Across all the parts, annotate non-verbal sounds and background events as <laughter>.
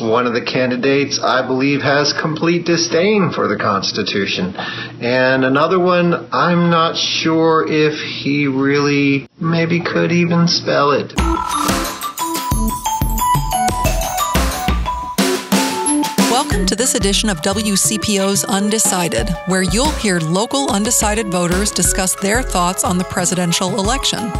one of the candidates, I believe, has complete disdain for the Constitution. And another one, I'm not sure if he really maybe could even spell it. Welcome to this edition of WCPO's Undecided, where you'll hear local undecided voters discuss their thoughts on the presidential election.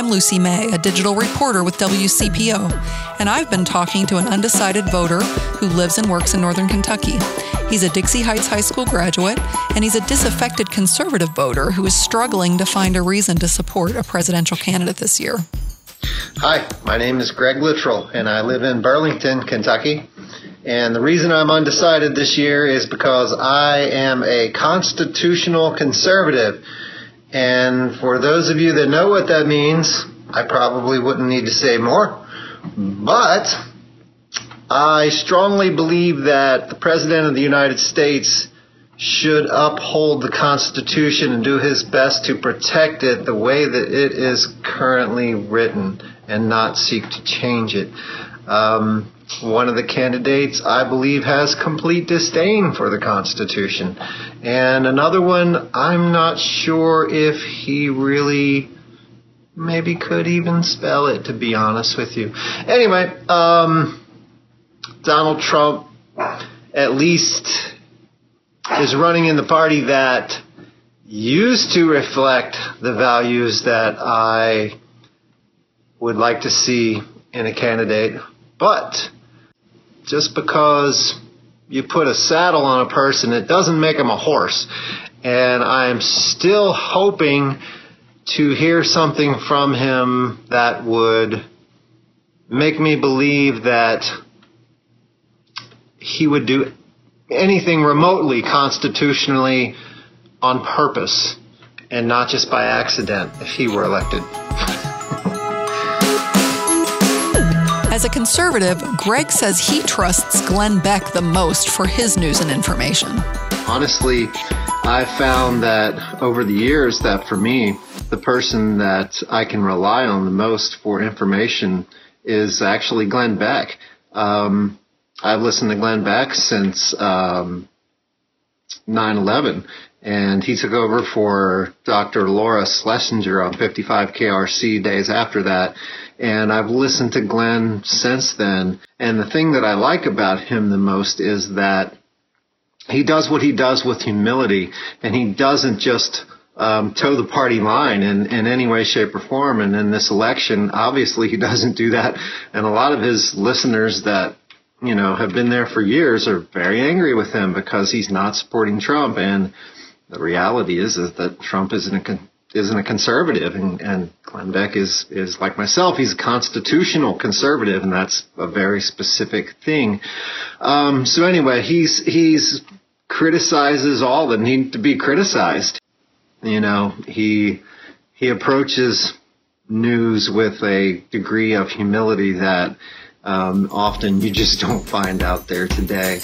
I'm Lucy May, a digital reporter with WCPO, and I've been talking to an undecided voter who lives and works in Northern Kentucky. He's a Dixie Heights High School graduate, and he's a disaffected conservative voter who is struggling to find a reason to support a presidential candidate this year. Hi, my name is Greg Littrell, and I live in Burlington, Kentucky. And the reason I'm undecided this year is because I am a constitutional conservative. And for those of you that know what that means, I probably wouldn't need to say more. But I strongly believe that the President of the United States should uphold the Constitution and do his best to protect it the way that it is currently written and not seek to change it. Um, one of the candidates, I believe, has complete disdain for the Constitution. And another one, I'm not sure if he really maybe could even spell it, to be honest with you. Anyway, um, Donald Trump at least is running in the party that used to reflect the values that I would like to see in a candidate. But just because you put a saddle on a person, it doesn't make him a horse. And I'm still hoping to hear something from him that would make me believe that he would do anything remotely constitutionally on purpose and not just by accident if he were elected. As a conservative, Greg says he trusts Glenn Beck the most for his news and information. Honestly, I found that over the years that for me, the person that I can rely on the most for information is actually Glenn Beck. Um, I've listened to Glenn Beck since um, 9/11, and he took over for Dr. Laura Schlesinger on 55 KRC days after that. And I've listened to Glenn since then. And the thing that I like about him the most is that he does what he does with humility, and he doesn't just um, toe the party line in, in any way, shape, or form. And in this election, obviously, he <laughs> doesn't do that. And a lot of his listeners that you know have been there for years are very angry with him because he's not supporting Trump. And the reality is is that Trump isn't a con- isn't a conservative, and, and Beck is is like myself. He's a constitutional conservative, and that's a very specific thing. Um, so anyway, he's he's criticizes all that need to be criticized. You know, he he approaches news with a degree of humility that um, often you just don't find out there today.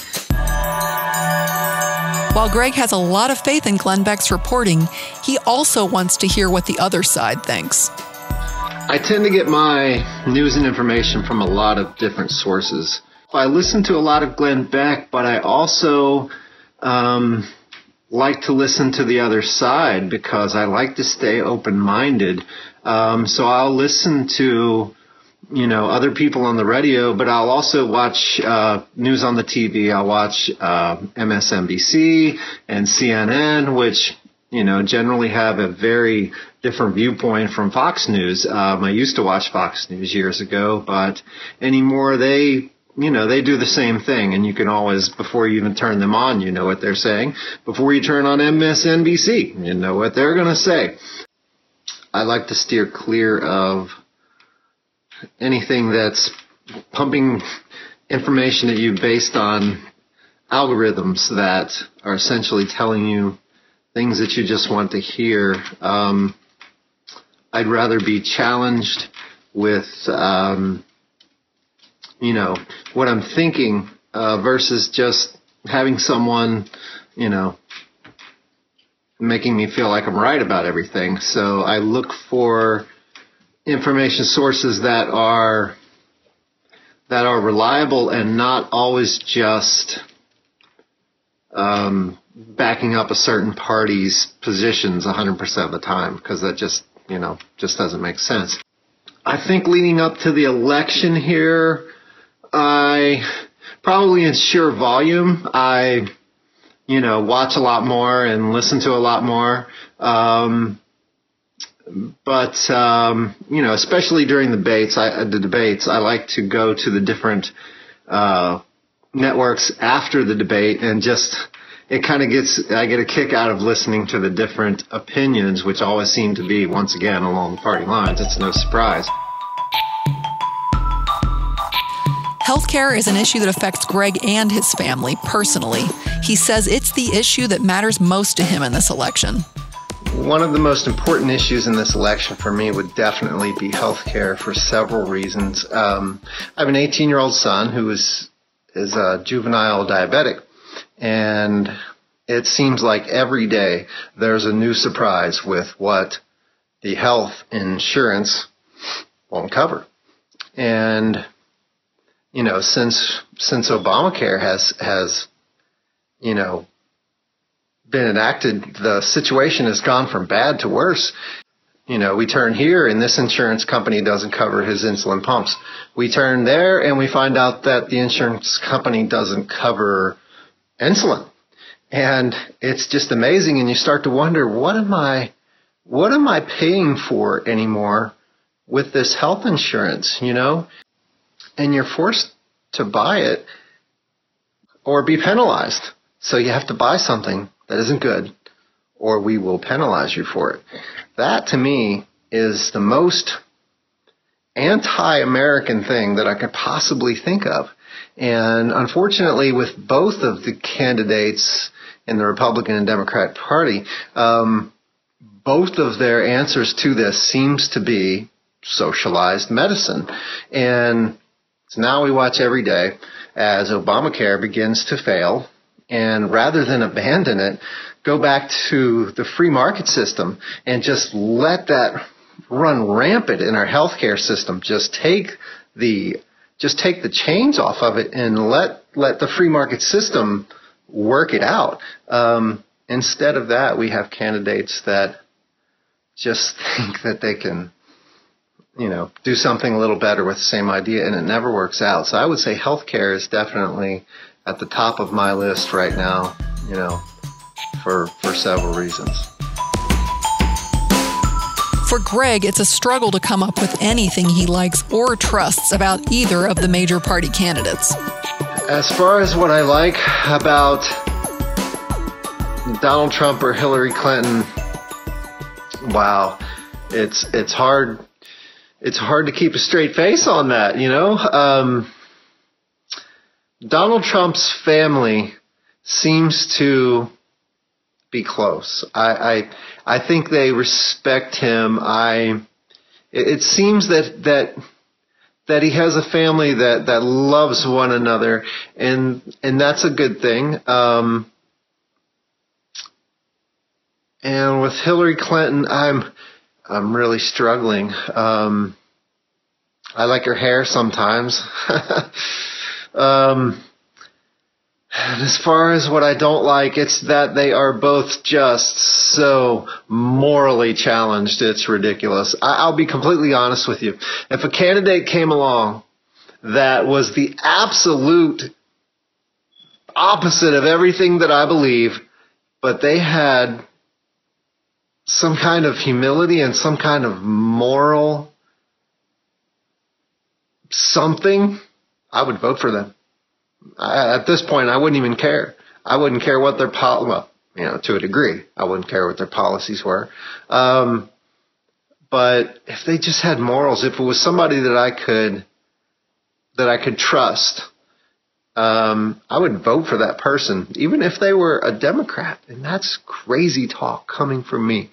While Greg has a lot of faith in Glenn Beck's reporting, he also wants to hear what the other side thinks. I tend to get my news and information from a lot of different sources. I listen to a lot of Glenn Beck, but I also um, like to listen to the other side because I like to stay open minded. Um, so I'll listen to you know other people on the radio, but I'll also watch uh, news on the TV. I'll watch uh, MSNBC and CNN, which you know generally have a very different viewpoint from Fox News. Um, I used to watch Fox News years ago, but anymore they you know, they do the same thing, and you can always, before you even turn them on, you know what they're saying. Before you turn on MSNBC, you know what they're going to say. I like to steer clear of anything that's pumping information at you based on algorithms that are essentially telling you things that you just want to hear. Um, I'd rather be challenged with, um, you know, what I'm thinking uh, versus just having someone, you know, making me feel like I'm right about everything. So I look for information sources that are that are reliable and not always just um, backing up a certain party's positions 100% of the time because that just you know just doesn't make sense. I think leading up to the election here, I probably in sheer volume, I you know watch a lot more and listen to a lot more. Um, but um, you know, especially during the debates, I, the debates, I like to go to the different uh, networks after the debate and just it kind of gets I get a kick out of listening to the different opinions, which always seem to be once again along party lines. It's no surprise. Healthcare is an issue that affects Greg and his family personally. He says it's the issue that matters most to him in this election. One of the most important issues in this election for me would definitely be healthcare for several reasons. Um, I have an 18 year old son who is is a juvenile diabetic, and it seems like every day there's a new surprise with what the health insurance won't cover. And you know, since since Obamacare has has you know been enacted, the situation has gone from bad to worse. You know, we turn here and this insurance company doesn't cover his insulin pumps. We turn there and we find out that the insurance company doesn't cover insulin. And it's just amazing and you start to wonder, what am I, what am I paying for anymore with this health insurance, you know? And you're forced to buy it or be penalized. So you have to buy something that isn't good or we will penalize you for it. That to me is the most anti-American thing that I could possibly think of. And unfortunately, with both of the candidates in the Republican and Democrat Party, um, both of their answers to this seems to be socialized medicine. And so now we watch every day as Obamacare begins to fail. And rather than abandon it, go back to the free market system and just let that run rampant in our healthcare system. Just take the just take the chains off of it and let let the free market system work it out. Um, instead of that, we have candidates that just <laughs> think that they can, you know, do something a little better with the same idea, and it never works out. So I would say healthcare is definitely at the top of my list right now. You know, for for several reasons. For Greg, it's a struggle to come up with anything he likes or trusts about either of the major party candidates. As far as what I like about Donald Trump or Hillary Clinton, wow, it's it's hard it's hard to keep a straight face on that, you know. Um, Donald Trump's family seems to be close. I, I I think they respect him. I it, it seems that that that he has a family that that loves one another, and and that's a good thing. Um, and with Hillary Clinton, I'm I'm really struggling. Um, I like her hair sometimes. <laughs> um, and <sighs> as far as what I don't like, it's that they are both just so morally challenged. It's ridiculous. I- will be completely honest with you. If a candidate came along that was the absolute opposite of everything that I believe, but they had some kind of humility and some kind of moral something, I would vote for them. I, at this point, I wouldn't even care. I wouldn't care what their pol well, you know, to a degree, I wouldn't care what their policies were. Um, but if they just had morals, if it was somebody that I could that I could trust, um, I would vote for that person, even if they were a Democrat. And that's crazy talk coming from me.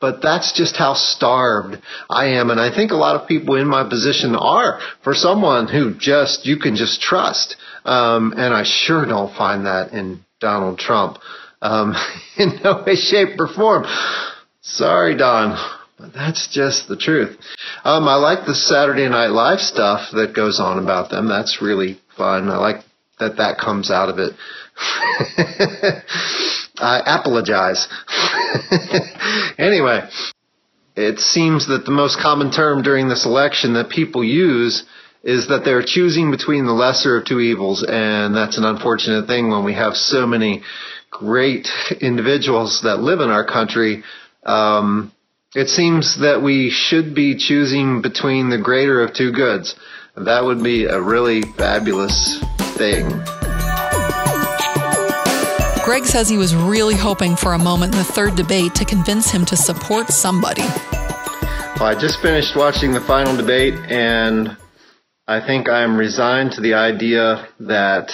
But that's just how starved I am. And I think a lot of people in my position are for someone who just, you can just trust. Um, and I sure don't find that in Donald Trump. Um, <laughs> in no way, shape, or form. Sorry, Don, but that's just the truth. Um, I like the Saturday Night Live stuff that goes on about them. That's really fun. I like that that comes out of it. <laughs> I apologize. <laughs> anyway, it seems that the most common term during this election that people use is that they're choosing between the lesser of two evils, and that's an unfortunate thing when we have so many great <laughs> individuals that live in our country. Um, it seems that we should be choosing between the greater of two goods. That would be a really fabulous thing. Greg says he was really hoping for a moment in the third debate to convince him to support somebody. Well, I just finished watching the final debate, and I think I'm resigned to the idea that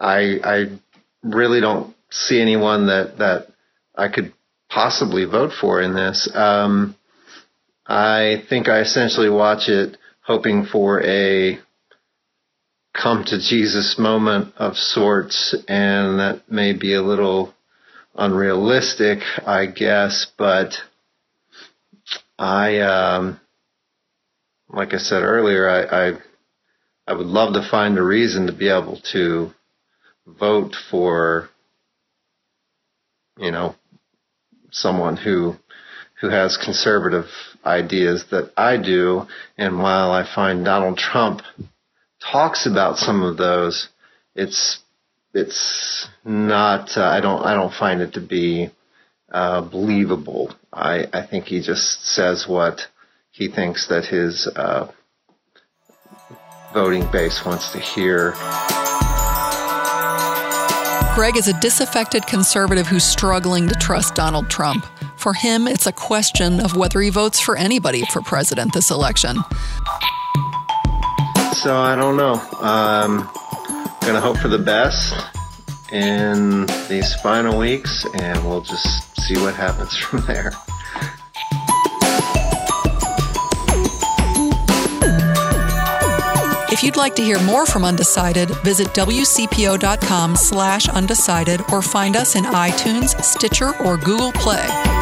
I I really don't see anyone that that I could possibly vote for in this. Um, I think I essentially watch it hoping for a come to Jesus moment of sorts, and that may be a little unrealistic, I guess, but I, um, like I said earlier, I, I, I would love to find a reason to be able to vote for, you know, someone who who has conservative ideas that I do, and while I find Donald Trump talks about some of those, it's it's not. Uh, I don't. I don't find it to be uh, believable. I I think he just says what he thinks that his uh, voting base wants to hear. Greg is a disaffected conservative who's struggling to trust Donald Trump. For him, it's a question of whether he votes for anybody for president this election. So I don't know. Um, Going to hope for the best in these final weeks, and we'll just see what happens <laughs> from there. If you'd like to hear more from Undecided, visit wcpo.com slash undecided or find us in iTunes, Stitcher, or Google Play.